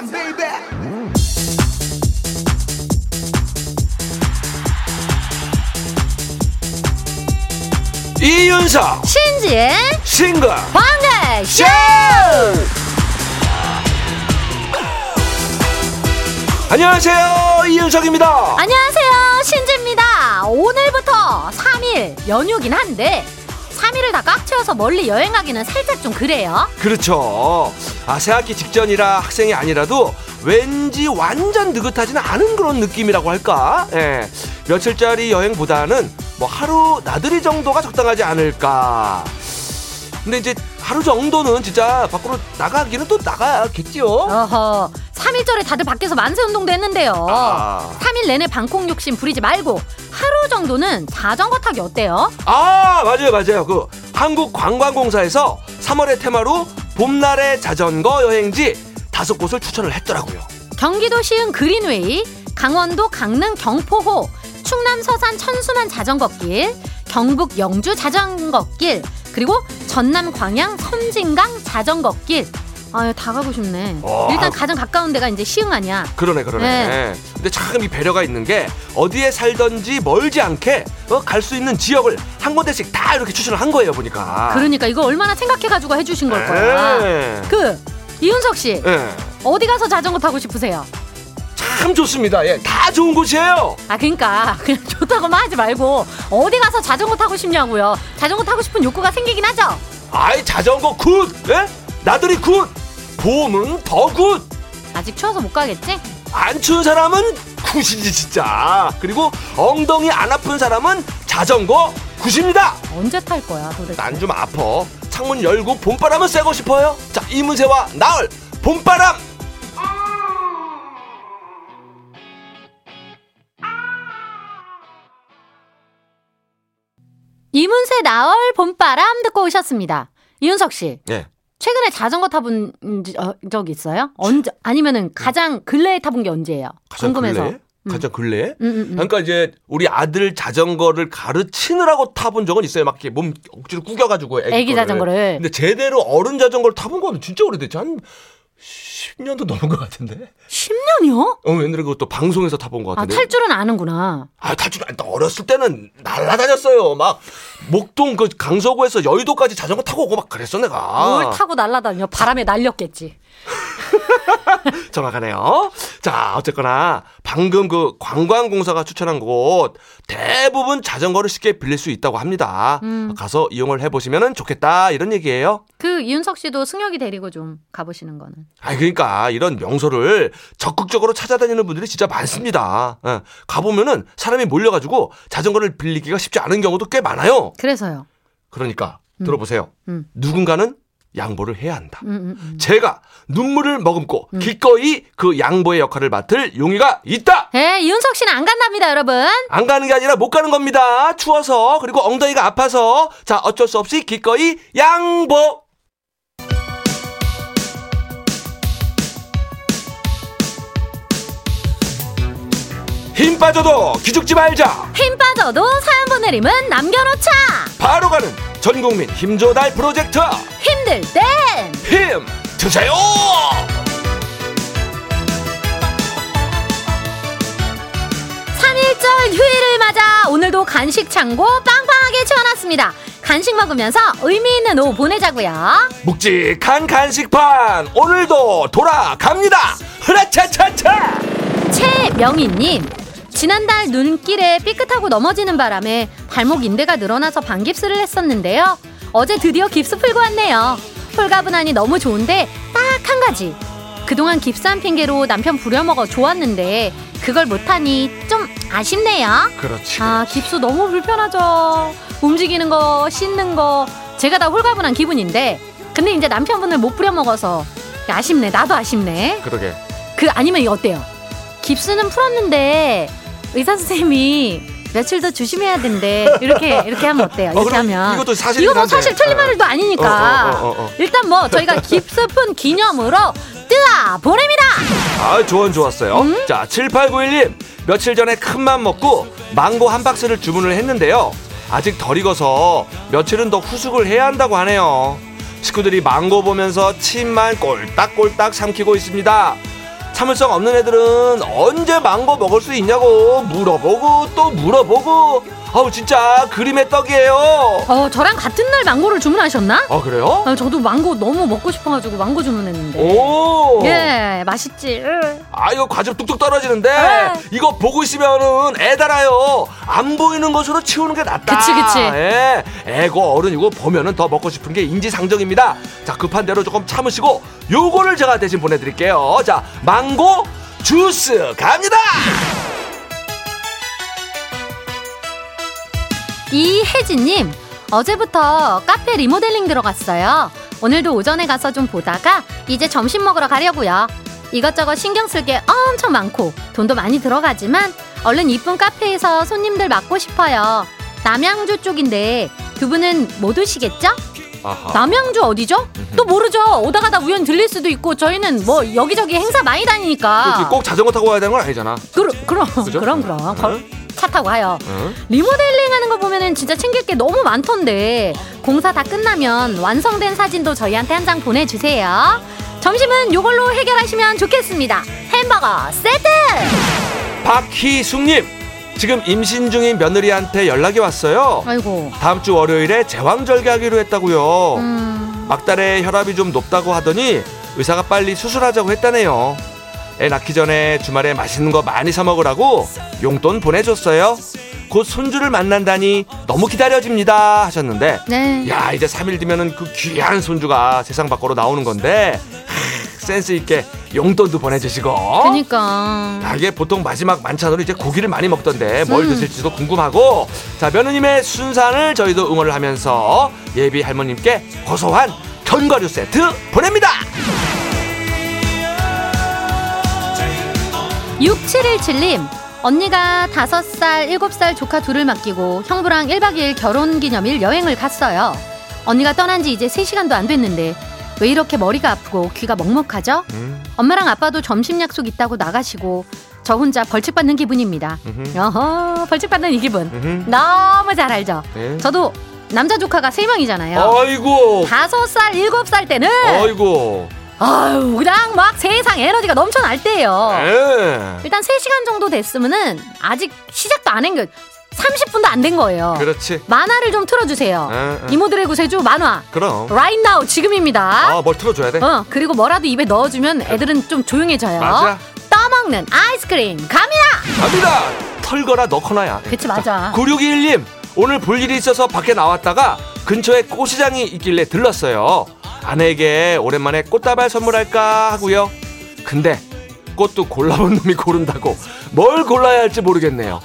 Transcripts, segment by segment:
time, baby. 이윤석 신지의 싱글 광대쇼! 안녕하세요 이윤석입니다 안녕하세요. 신지입니다. 오늘부터 3일 연휴긴 한데 3일을 다 꽉 채워서 멀리 여행하기는 살짝 좀 그래요. 그렇죠 아 새학기 직전이라 학생이 아니라도 왠지 완전 느긋하지는 않은 그런 느낌이라고 할까 예 며칠짜리 여행보다는 뭐 하루 나들이 정도가 적당하지 않을까 근데 이제 하루 정도는 진짜 밖으로 나가기는 또 나가야겠지요 어허. 3일절에 다들 밖에서 만세 운동도 했는데요. 아. 3일 내내 방콕 욕심 부리지 말고 하루 정도는 자전거 타기 어때요? 아 맞아요 맞아요 그 한국 관광공사에서 3월의 테마로 봄날의 자전거 여행지 다섯 곳을 추천을 했더라고요 경기도 시흥 그린웨이, 강원도 강릉 경포호, 충남 서산 천수만 자전거길, 경북 영주 자전거길, 그리고 전남 광양 섬진강 자전거길. 아유 다 가고 싶네. 와. 일단 가장 가까운 데가 이제 시흥 아니야. 그러네 그러네 네. 근데 참 이 배려가 있는 게 어디에 살던지 멀지 않게 어, 갈 수 있는 지역을 한 군데씩 다 이렇게 추천을 한 거예요 보니까 그러니까 이거 얼마나 생각해가지고 해주신 걸 거야. 네. 그 이윤석 씨 네. 어디 가서 자전거 타고 싶으세요? 참 좋습니다 예, 다 좋은 곳이에요 아 그러니까 그냥 좋다고만 하지 말고 어디 가서 자전거 타고 싶냐고요. 자전거 타고 싶은 욕구가 생기긴 하죠. 아이 자전거 good 예? 나들이 good 봄은 더 good! 아직 추워서 못 가겠지? 안 추운 사람은 굿이지 진짜. 그리고 엉덩이 안 아픈 사람은 자전거 굿입니다. 언제 탈 거야 도대체? 난 좀 아파. 창문 열고 봄바람은 쐬고 싶어요. 자 이문세와 나을 봄바람! 이문세 나얼 봄바람 듣고 오셨습니다. 이윤석 씨. 예 최근에 자전거 타본 적- 어, 적 있어요? 언제 아니면은 가장 근래에 타본 게 언제예요? 가장 궁금해서. 근래 가장 근래 음, 음, 음. 그러니까 이제 우리 아들 자전거를 가르치느라고 타본 적은 있어요 막 이렇게 몸 억지로 구겨가지고 애기, 애기 거를. 자전거를. 근데 제대로 어른 자전거를 타본 거는 진짜 오래됐지 한 10년도 넘은 것 같은데 10년이요? 어 옛날에 그것도 방송에서 타본 것아 같은데 탈 줄은 아는구나. 아, 탈줄 안, 어렸을 때는 날라다녔어요. 막, 목동 그 강서구에서 여의도까지 자전거 타고 오고 막 그랬어, 내가. 뭘 타고 날라다녀 바람에 날렸겠지. 정확하네요. 자, 어쨌거나, 방금 그 관광공사가 추천한 곳, 대부분 자전거를 쉽게 빌릴 수 있다고 합니다. 음. 가서 이용을 해보시면 좋겠다, 이런 얘기예요. 그 이윤석 씨도 승혁이 데리고 좀 가보시는 거는. 아, 그러니까, 이런 명소를 적극적으로 찾아다니는 분들이 진짜 많습니다. 예, 가보면은 사람이 몰려가지고 자전거를 빌리기가 쉽지 않은 경우도 꽤 많아요. 그래서요. 그러니까 들어보세요. 음. 누군가는 양보를 해야 한다. 음, 음, 음. 제가 눈물을 머금고 기꺼이 그 양보의 역할을 맡을 용의가 있다. 에 이윤석 씨는 안 간답니다, 여러분. 안 가는 게 아니라 못 가는 겁니다. 추워서 그리고 엉덩이가 아파서 자 어쩔 수 없이 기꺼이 양보. 힘 빠져도 기죽지 말자. 힘 빠져도 사연 보내림은 남겨놓자. 바로 가는 전국민 힘조달 프로젝트 힘들 땐 힘 드세요. 3일절 휴일을 맞아 오늘도 간식 창고 빵빵하게 채워놨습니다. 간식 먹으면서 의미 있는 오후 보내자고요. 묵직한 간식판 오늘도 돌아갑니다 흐라차차차 최명희님 지난달 눈길에 삐끗하고 넘어지는 바람에 발목 인대가 늘어나서 반깁스를 했었는데요. 어제 드디어 깁스 풀고 왔네요. 홀가분하니 너무 좋은데 딱 한 가지. 그동안 깁스한 핑계로 남편 부려먹어 좋았는데 그걸 못하니 좀 아쉽네요. 그렇지 아 깁스 너무 불편하죠. 움직이는 거 씻는 거 제가 다 홀가분한 기분인데 근데 이제 남편분을 못 부려먹어서 아쉽네. 나도 아쉽네. 그러게 그 아니면 이거 어때요? 깁스는 풀었는데 의사 선생님이 며칠 더 조심해야 된대. 이렇게 이렇게 하면 어때요? 이렇게 그럼 하면 이것도 사실이긴 이거 뭐. 사실 틀린 어. 말도 아니니까 어, 어, 어, 어, 어. 일단 뭐 저희가 푼 기념으로 뜨아 보냅니다. 아 조언 좋았어요 음? 자 7891님 며칠 전에 큰 맘 먹고 망고 한 박스를 주문을 했는데요 아직 덜 익어서 며칠은 더 후숙을 해야 한다고 하네요 식구들이 망고 보면서 침만 꼴딱꼴딱 삼키고 있습니다 참을성 없는 애들은 언제 망고 먹을 수 있냐고 물어보고 또 물어보고 아우 진짜 그림의 떡이에요. 어, 저랑 같은 날 망고를 주문하셨나? 아 그래요? 아, 저도 망고 너무 먹고 싶어가지고 망고 주문했는데. 오. 예, 맛있지. 으. 아 이거 과즙 뚝뚝 떨어지는데 네. 이거 보고 있으면은 애 달아요. 안 보이는 것으로 치우는 게 낫다. 그치, 그치. 예. 애고 어른이고 보면은 더 먹고 싶은 게 인지상정입니다. 자 급한 대로 조금 참으시고 요거를 제가 대신 보내드릴게요. 자 망고 주스 갑니다. 이혜진님, 어제부터 카페 리모델링 들어갔어요. 오늘도 오전에 가서 좀 보다가 이제 점심 먹으러 가려고요. 이것저것 신경 쓸 게 엄청 많고 돈도 많이 들어가지만 얼른 이쁜 카페에서 손님들 맞고 싶어요. 남양주 쪽인데 두 분은 못 오시겠죠? 아하. 남양주 어디죠? 또 모르죠. 오다 가다 우연 들릴 수도 있고 저희는 뭐 여기저기 행사 많이 다니니까. 꼭 자전거 타고 가야 되는 건 아니잖아. 그럼 그럼 그죠? 그럼 그럼 걸- 차 타고 가요. 응? 리모델링 하는 거 보면은 진짜 챙길 게 너무 많던데 공사 다 끝나면 완성된 사진도 저희한테 한 장 보내주세요. 점심은 요걸로 해결하시면 좋겠습니다. 햄버거 세트! 박희숙님 지금 임신 중인 며느리한테 연락이 왔어요. 아이고, 다음 주 월요일에 제왕절개 하기로 했다고요. 음, 막달에 혈압이 좀 높다고 하더니 의사가 빨리 수술하자고 했다네요. 애 낳기 전에 주말에 맛있는 거 많이 사 먹으라고 용돈 보내줬어요. 곧 손주를 만난다니 너무 기다려집니다 하셨는데 네. 야 이제 3일 뒤면은 그 귀한 손주가 세상 밖으로 나오는 건데 하, 센스 있게 용돈도 보내주시고 그니까. 야, 이게 보통 마지막 만찬으로 이제 고기를 많이 먹던데 뭘 음. 드실지도 궁금하고 자 며느님의 순산을 저희도 응원을 하면서 예비 할머님께 고소한 견과류 세트 보냅니다 6717님, 언니가 5살, 7살 조카 둘을 맡기고 형부랑 1박 2일 결혼 기념일 여행을 갔어요. 언니가 떠난 지 이제 3시간도 안 됐는데 왜 이렇게 머리가 아프고 귀가 먹먹하죠? 음, 엄마랑 아빠도 점심 약속 있다고 나가시고 저 혼자 벌칙 받는 기분입니다. 음흠. 여허, 벌칙 받는 이 기분. 음흠. 너무 잘 알죠? 네. 저도 남자 조카가 3명이잖아요. 아이고 다섯 살, 일곱 살 때는 아이고 아유, 그냥 막 세상 에너지가 넘쳐날 때예요. 예. 일단 3시간 정도 됐으면은 아직 시작도 안한게 30분도 안 된 거예요. 그렇지 만화를 좀 틀어주세요. 예, 예. 이모들의 구세주 만화. 그럼 Right now 지금입니다. 아뭘 틀어줘야 돼 어 그리고 뭐라도 입에 넣어주면 애들은 좀 조용해져요. 맞아. 떠먹는 아이스크림 갑니다. 갑니다 털거나 넣거나야 그치 맞아. 9621님 오늘 볼 일이 있어서 밖에 나왔다가 근처에 꽃시장이 있길래 들렀어요 아내에게 오랜만에 꽃다발 선물할까 하고요 근데 꽃도 골라본 놈이 고른다고 뭘 골라야 할지 모르겠네요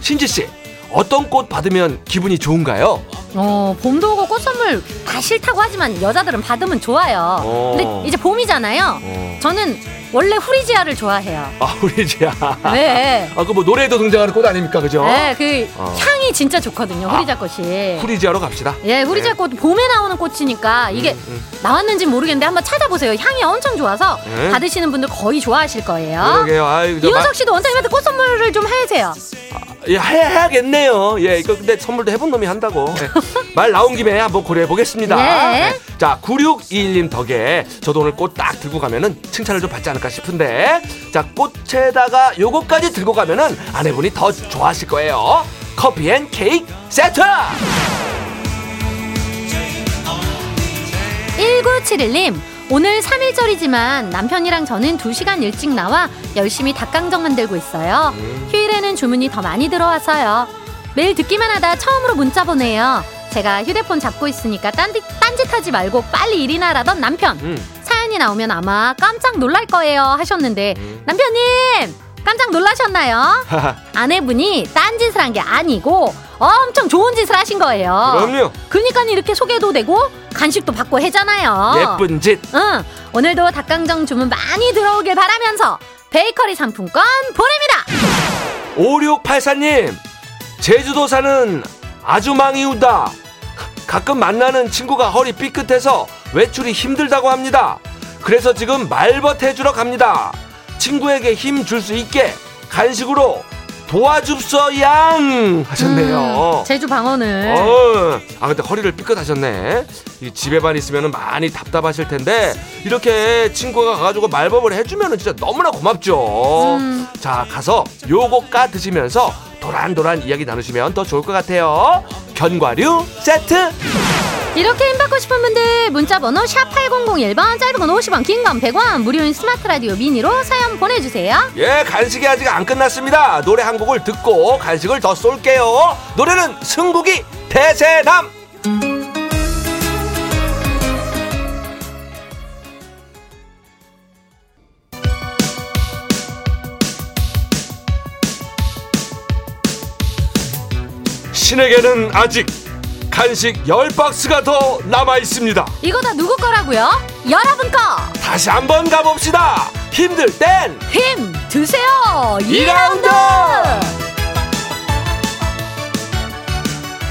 신지 씨 어떤 꽃 받으면 기분이 좋은가요? 어 봄도 오고 꽃 선물 다 싫다고 하지만 여자들은 받으면 좋아요. 어. 근데 이제 봄이잖아요. 어. 저는 원래 후리지아를 좋아해요. 아 우리 지야 왜? 아그 뭐 노래에도 등장하는 꽃 아닙니까 그죠? 네, 그 어. 향이 진짜 좋거든요. 아, 후리자 꽃이. 후리지하러 갑시다 예, 후리자 네. 꽃 봄에 나오는 꽃이니까 이게 음, 음. 나왔는지 모르겠는데 한번 찾아보세요. 향이 엄청 좋아서 네. 받으시는 분들 거의 좋아하실 거예요. 그러게요 아유 이윤석 씨도 원장님한테 꽃 선물을 좀 해주세요. 예, 해, 해야겠네요. 예, 이거 근데 선물도 해본 놈이 한다고. 예. 말 나온 김에 한번 고려해 보겠습니다. 네. 자, 9621님 덕에 저도 오늘 꽃 딱 들고 가면은 칭찬을 좀 받지 않을까 싶은데. 자, 꽃에다가 요거까지 들고 가면은 아내분이 더 좋아하실 거예요. 커피 and 케이크 세트! 1971님, 오늘 3일절이지만 남편이랑 저는 2시간 일찍 나와 열심히 닭강정 만들고 있어요. 휴일에는 주문이 더 많이 들어와서요. 매일 듣기만 하다 처음으로 문자 보내요. 제가 휴대폰 잡고 있으니까 딴짓, 딴짓하지 말고 빨리 일이나 하라던 남편. 음. 사연이 나오면 아마 깜짝 놀랄 거예요 하셨는데 음. 남편님 깜짝 놀라셨나요? 아내분이 딴짓을 한 게 아니고 엄청 좋은 짓을 하신 거예요. 그럼요. 그러니까 이렇게 소개도 되고 간식도 받고 해잖아요. 예쁜 짓. 응. 오늘도 닭강정 주문 많이 들어오길 바라면서 베이커리 상품권 보냅니다. 5684님, 제주도 사는 아주망이우다. 가끔 만나는 친구가 허리 삐끗해서 외출이 힘들다고 합니다. 그래서 지금 말벗 해주러 갑니다. 친구에게 힘 줄 수 있게 간식으로 도와줍서 양 하셨네요. 음, 제주 방언을. 어, 아 근데 허리를 삐끗하셨네. 이 집에만 있으면 많이 답답하실 텐데 이렇게 친구가 가가지고 말법을 해주면 진짜 너무나 고맙죠. 음. 자 가서 요거 까 드시면서 도란도란 이야기 나누시면 더 좋을 것 같아요. 견과류 세트. 이렇게 힘 받고 싶은 분들 문자 번호 샵 8001번 짧은 건 50원 긴 건 100원 무료인 스마트 라디오 미니로 사연 보내주세요 예, 간식이 아직 안 끝났습니다. 노래 한 곡을 듣고 간식을 더 쏠게요. 노래는 승국이 대세남. 신에게는 아직 간식 10박스가 더 남아 있습니다. 이거 다 누구 거라고요? 여러분 거! 다시 한번 가봅시다. 힘들 땐 힘 드세요! 2라운드!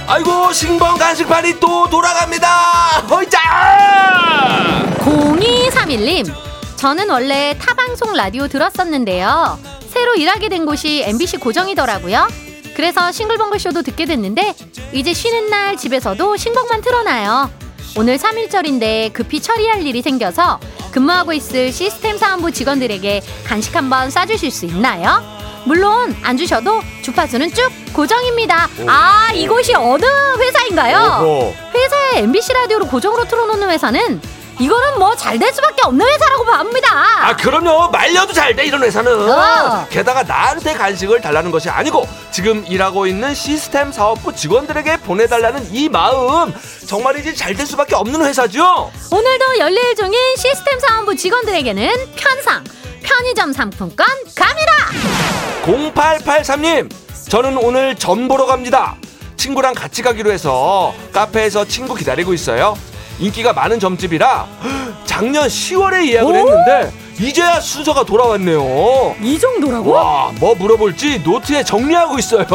아이고 싱벙 간식판이 또 돌아갑니다. 허이자! 0231님 저는 원래 타방송 라디오 들었었는데요 새로 일하게 된 곳이 MBC 고정이더라고요 그래서 싱글벙글 쇼도 듣게 됐는데 이제 쉬는 날 집에서도 싱벙만 틀어놔요 오늘 3일절인데 급히 처리할 일이 생겨서 근무하고 있을 시스템 사원부 직원들에게 간식 한번 싸주실 수 있나요? 물론 안 주셔도 주파수는 쭉 고정입니다. 아 이곳이 어느 회사인가요? 오호. 회사에 MBC 라디오를 고정으로 틀어놓는 회사는 이거는 뭐 잘 될 수밖에 없는 회사라고 봅니다. 아 그럼요 말려도 잘 돼 이런 회사는 어. 게다가 나한테 간식을 달라는 것이 아니고 지금 일하고 있는 시스템 사업부 직원들에게 보내달라는 이 마음 정말이지 잘 될 수밖에 없는 회사죠 오늘도 열일 중인 시스템 사원부 직원들에게는 편상 편의점 상품권 갑니다. 0883님 저는 오늘 점 보러 갑니다 친구랑 같이 가기로 해서 카페에서 친구 기다리고 있어요 인기가 많은 점집이라 작년 10월에 예약을 오? 했는데 이제야 순서가 돌아왔네요 이 정도라고? 와, 뭐 물어볼지 노트에 정리하고 있어요.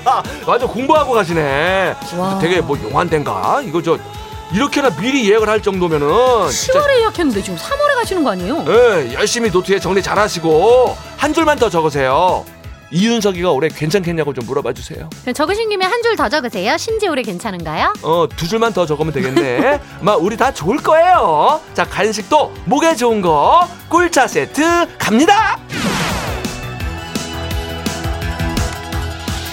완전 공부하고 가시네. 와. 되게 뭐 용한 데인가? 이거 저 이렇게나 미리 예약을 할 정도면은 진짜 10월에 예약했는데 지금 3월에 가시는 거 아니에요? 예, 열심히 노트에 정리 잘하시고 한 줄만 더 적으세요. 이윤석이가 올해 괜찮겠냐고 좀 물어봐 주세요. 적으신 김에 한 줄 더 적으세요. 신지 올해 괜찮은가요? 어, 두 줄만 더 적으면 되겠네. 아마 우리 다 좋을 거예요. 자, 간식도 목에 좋은 거 꿀차 세트 갑니다.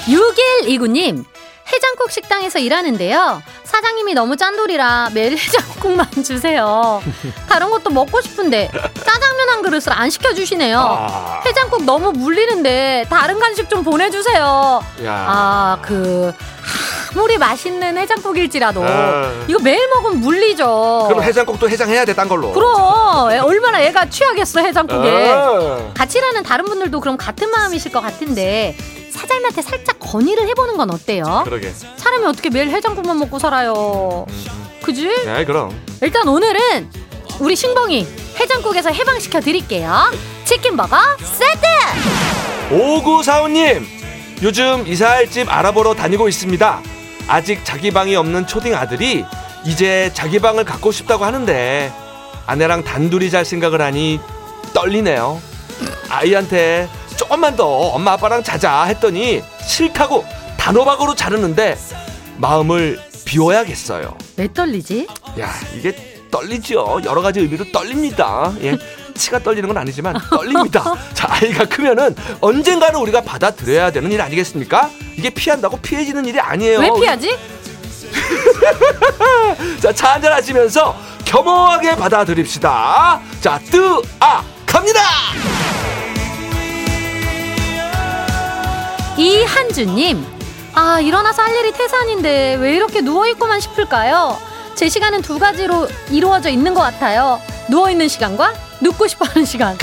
6129님 해장국 식당에서 일하는데요 사장님이 너무 짠돌이라 매일 해장국만 주세요 다른 것도 먹고 싶은데 짜장면 한 그릇을 안 시켜주시네요 아. 해장국 너무 물리는데 다른 간식 좀 보내주세요 야. 아그 아무리 맛있는 해장국일지라도 아. 이거 매일 먹으면 물리죠 그럼 해장국도 해장해야 돼, 딴 걸로. 그럼 애- 얼마나 애가 취하겠어 해장국에 아. 같이 일하는 다른 분들도 그럼 같은 마음이실 것 같은데 사장님한테 살짝 건의를 해보는 건 어때요? 그러게. 사람이 어떻게 매일 해장국만 먹고 살아요? 그지? 네, 그럼. 일단 오늘은 우리 신봉이 해장국에서 해방시켜 드릴게요. 치킨 버거 세트! 5945님, 요즘 이사할 집 알아보러 다니고 있습니다. 아직 자기 방이 없는 초딩 아들이 이제 자기 방을 갖고 싶다고 하는데 아내랑 단둘이 잘 생각을 하니 떨리네요. 아이한테 조금만 더 엄마 아빠랑 자자 했더니 싫다고 단호박으로 자르는데 마음을 비워야겠어요. 왜 떨리지? 야 이게 떨리죠 여러 가지 의미로 떨립니다. 예 치가 떨리는 건 아니지만 떨립니다. 자 아이가 크면은 언젠가는 우리가 받아들여야 되는 일 아니겠습니까? 이게 피한다고 피해지는 일이 아니에요. 왜 피하지? 자 차 한잔 하시면서 겸허하게 받아들입시다. 자 뜨아! 갑니다 이한주님, 아, 일어나서 할 일이 태산인데 왜 이렇게 누워있고만 싶을까요? 제 시간은 두 가지로 이루어져 있는 것 같아요. 누워있는 시간과 눕고 싶어 하는 시간.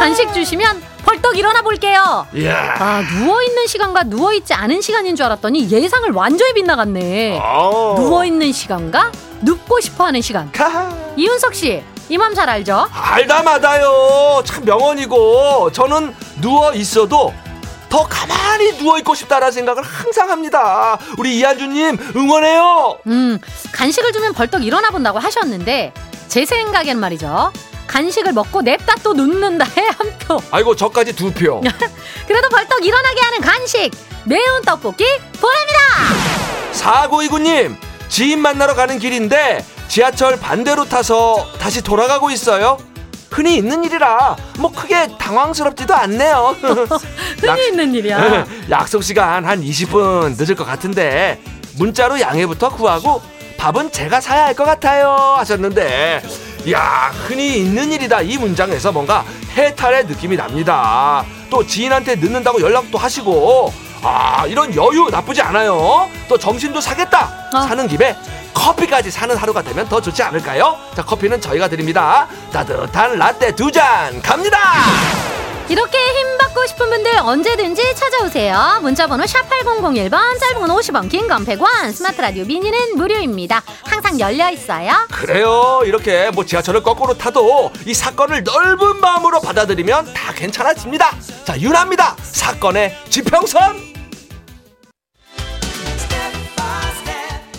간식 주시면 벌떡 일어나 볼게요. 이야 아, 누워 있는 시간과 누워 있지 않은 시간인 줄 알았더니 예상을 완전히 빗나갔네. 어. 누워 있는 시간과 눕고 싶어 하는 시간. 카. 이윤석 씨, 이 맘 잘 알죠? 알다 마다요 참 명언이고 저는 누워 있어도 더 가만히 누워 있고 싶다라는 생각을 항상 합니다 우리 이한주님 응원해요 음, 간식을 주면 벌떡 일어나 본다고 하셨는데 제 생각엔 말이죠. 간식을 먹고 냅다 또 눕는다에 한 표. 아이고 저까지 두 표. 그래도 벌떡 일어나게 하는 간식 매운 떡볶이 보냅니다. 사고이구님 지인 만나러 가는 길인데 지하철 반대로 타서 다시 돌아가고 있어요. 흔히 있는 일이라 뭐 크게 당황스럽지도 않네요. 흔히 있는 일이야. 약속 시간 한 20분 늦을 것 같은데 문자로 양해부터 구하고 밥은 제가 사야 할 것 같아요 하셨는데 야 흔히 있는 일이다 이 문장에서 뭔가 해탈의 느낌이 납니다. 또 지인한테 늦는다고 연락도 하시고 아 이런 여유 나쁘지 않아요. 또 점심도 사겠다 어. 사는 김에 커피까지 사는 하루가 되면 더 좋지 않을까요? 자 커피는 저희가 드립니다. 따뜻한 라떼 두 잔 갑니다. 이렇게 힘 받고 싶은 분들 언제든지 찾아오세요. 문자번호 샵 8001번, 짧은 건 50원, 긴 건 100원, 스마트 라디오 미니는 무료입니다. 항상 열려 있어요. 그래요. 이렇게 뭐 지하철을 거꾸로 타도 이 사건을 넓은 마음으로 받아들이면 다 괜찮아집니다. 자, 윤합니다. 사건의 지평선.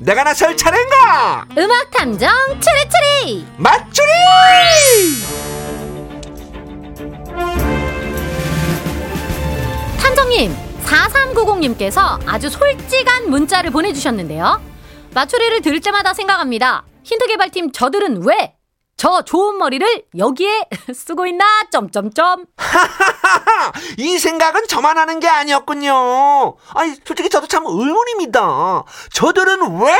내가 나설 차례인가? 음악 탐정 추리추리. 맞추리! 탐정님, 4390님께서 아주 솔직한 문자를 보내주셨는데요. 맞추리를 들을 때마다 생각합니다. 힌트 개발팀 저들은 왜 저 좋은 머리를 여기에 쓰고 있나? 점점점. 이 생각은 저만 하는 게 아니었군요. 아니, 솔직히 저도 참 의문입니다. 저들은 왜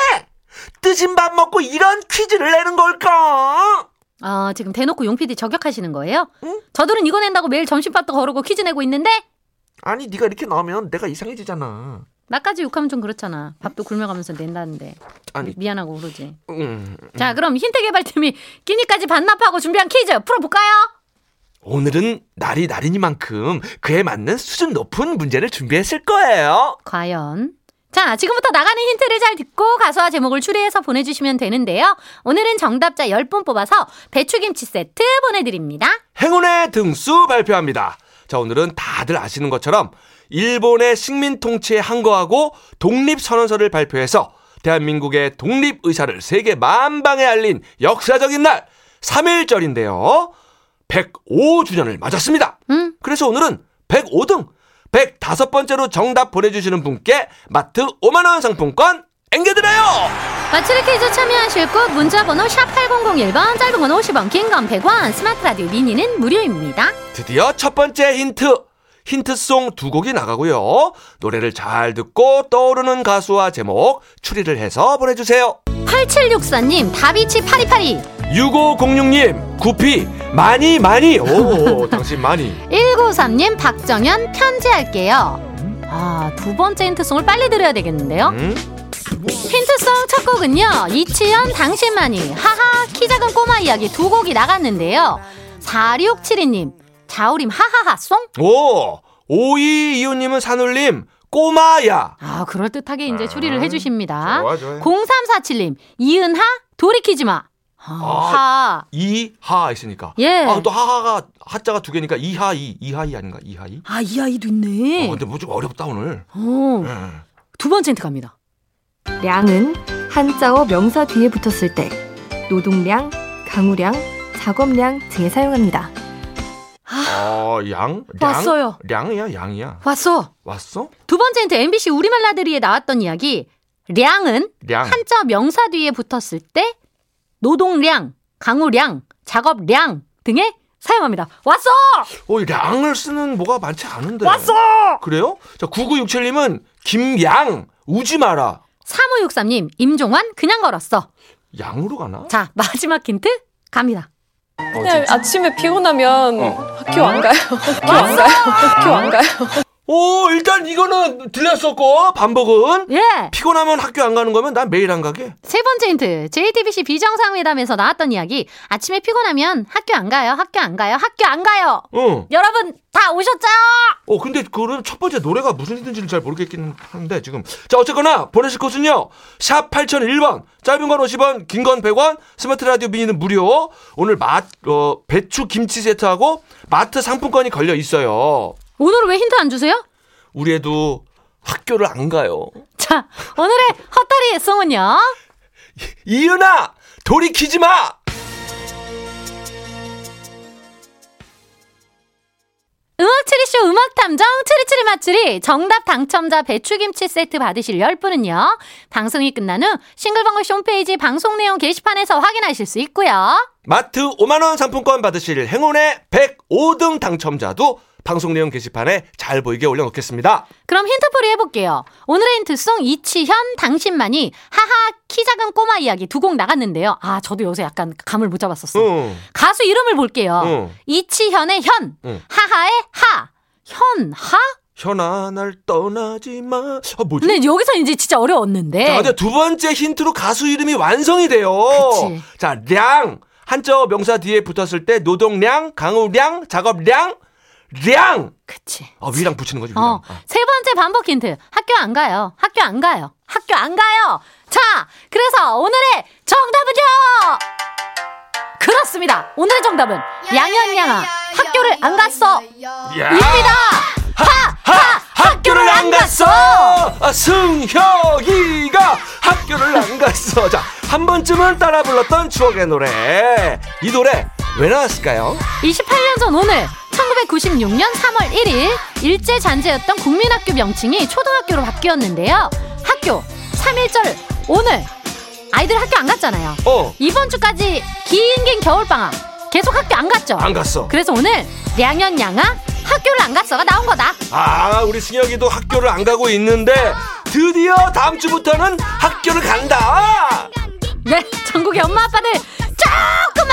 뜨진 밥 먹고 이런 퀴즈를 내는 걸까? 아, 지금 대놓고 용PD 저격하시는 거예요? 저들은 이거 낸다고 매일 점심밥도 거르고 퀴즈 내고 있는데 아니, 네가 이렇게 나오면 내가 이상해지잖아. 나까지 욕하면 좀 그렇잖아. 밥도 굶어가면서 낸다는데. 아니, 미안하고 그러지. 음, 자, 그럼 힌트 개발팀이 끼니까지 반납하고 준비한 퀴즈 풀어볼까요? 오늘은 날이 날이니만큼 그에 맞는 수준 높은 문제를 준비했을 거예요. 과연? 자, 지금부터 나가는 힌트를 잘 듣고 가수와 제목을 추리해서 보내주시면 되는데요. 오늘은 정답자 10분 뽑아서 배추김치 세트 보내드립니다. 행운의 등수 발표합니다. 자, 오늘은 다들 아시는 것처럼 일본의 식민 통치에 항거하고 독립 선언서를 발표해서 대한민국의 독립 의사를 세계 만방에 알린 역사적인 날 3일절인데요. 105주년을 맞았습니다. 음? 그래서 오늘은 105등 105번째로 정답 보내주시는 분께 마트 5만원 상품권 앵겨드려요! 마추리 퀴즈 참여하실 곳 문자번호 샵 8001번, 짧은 건 50원, 긴 건 100원, 스마트 라디오 미니는 무료입니다. 드디어 첫 번째 힌트. 힌트송 두 곡이 나가고요. 노래를 잘 듣고 떠오르는 가수와 제목 추리를 해서 보내주세요. 8764님, 다비치 파리파리. 6506님, 구피, 많이, 많이. 오, 당신 많이. 193님, 박정현 편지할게요. 아, 두 번째 힌트송을 빨리 들어야 되겠는데요. 음? 힌트송 첫 곡은요. 이치현 당신만이 하하 키 작은 꼬마 이야기 두 곡이 나갔는데요. 4672님 자우림 하하하 송? 오, 오이이호님은 산울림, 꼬마야. 아 그럴듯하게 이제 추리를 해주십니다. 좋아, 좋아. 0347님 이은하 돌이키지 마. 아, 하. 이하 있으니까. 예. 아, 또 하하가, 하자가 두 개니까 이하이, 이하이 아닌가? 이하이? 아, 이 아이도 있네. 어, 근데 뭐 좀 어렵다, 오늘. 어, 예. 두 번째 힌트 갑니다. 량은 한자어 명사 뒤에 붙었을 때 노동량, 강우량, 작업량 등에 사용합니다. 어, 양? 량? 왔어요. 량이야, 양이야. 왔어. 왔어? 두 번째 힌트 MBC 우리말 나들이에 나왔던 이야기. 량은 량. 한자 명사 뒤에 붙었을 때 노동량, 강우량, 작업량 등에 사용합니다. 왔어! 어, 이 량을 쓰는 뭐가 많지 않은데. 왔어! 그래요? 자, 9967님은 김양, 우지 마라. 3563님, 임종환 그냥 걸었어. 양으로 가나? 자, 마지막 힌트 갑니다. 그냥 아침에 피곤하면 학교 안 가요. 학교 안 가요. 학교 안 가요. 오, 일단 이거는 들렸었고, 반복은. 예. 피곤하면 학교 안 가는 거면 난 매일 안 가게. 세 번째 힌트. JTBC 비정상회담에서 나왔던 이야기. 아침에 피곤하면 학교 안 가요. 학교 안 가요. 학교 안 가요. 응. 여러분 다 오셨죠? 어, 근데 그럼 첫 번째 노래가 무슨 힌트인지를 잘 모르겠긴 한데, 지금. 자, 어쨌거나, 보내실 곳은요, 샵 8001번, 짧은 건 50원, 긴 건 100원, 스마트 라디오 미니는 무료. 오늘 맛, 어, 배추 김치 세트하고 마트 상품권이 걸려 있어요. 오늘은 왜 힌트 안 주세요? 우리 애도 학교를 안 가요. 자, 오늘의 헛다리 송은요. 이은아! 돌이키지 마! 음악 추리쇼 음악 탐정 추리추리 맞추리 정답 당첨자 배추김치 세트 받으실 10분은요. 방송이 끝난 후 싱글벙글 홈페이지 방송 내용 게시판에서 확인하실 수 있고요. 마트 5만원 상품권 받으실 행운의 105등 당첨자도 방송 내용 게시판에 잘 보이게 올려놓겠습니다. 그럼 힌트풀이 해볼게요. 오늘의 힌트송 이치현 당신만이 하하 키 작은 꼬마 이야기 두 곡 나갔는데요. 아 저도 요새 약간 감을 못 잡았었어. 응. 가수 이름을 볼게요. 응. 이치현의 현, 응. 하하의 하, 현, 하? 현아 날 떠나지 마. 아 뭐지? 근데 여기서 이제 진짜 어려웠는데. 자, 근데 두 번째 힌트로 가수 이름이 완성이 돼요. 그치. 자, 량. 한자어 명사 뒤에 붙었을 때 노동량, 강우량, 작업량, 량. 그치. 아, 위랑 붙이는 거지, 위랑. 어, 아. 세 번째 반복 힌트. 학교 안 가요. 학교 안 가요. 학교 안 가요. 자, 그래서 오늘의 정답은요! 그렇습니다. 오늘의 정답은 양현양아 학교를 안 갔어. 야. 입니다. 하, 하, 학교를 안 갔어! 아, 승혁이가 학교를 안 갔어. 자, 한 번쯤은 따라 불렀던 추억의 노래. 이 노래 왜 나왔을까요? 28년 전 오늘 1996년 3월 1일 일제 잔재였던 국민학교 명칭이 초등학교로 바뀌었는데요. 학교 3일절 오늘 아이들 학교 안 갔잖아요. 어, 이번 주까지 긴긴 겨울방학 계속 학교 안 갔죠. 안 갔어. 그래서 오늘 량현양아 학교를 안 갔어가 나온 거다. 아, 우리 승혁이도 학교를 안 가고 있는데 드디어 다음 주부터는 학교를 간다. 네, 전국의 엄마 아빠들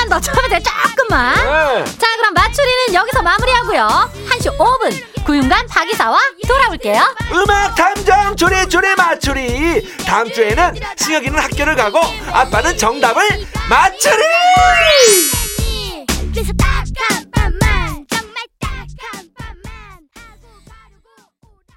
조금만 더 쳐야 돼. 조금만. 네. 자 그럼 마추리는 여기서 마무리하고요. 1시 5분. 구윤관 박이사와 돌아올게요. 음악 탐정 조리조리 마추리. 다음 주에는 승혁이는 학교를 가고 아빠는 정답을 마추리!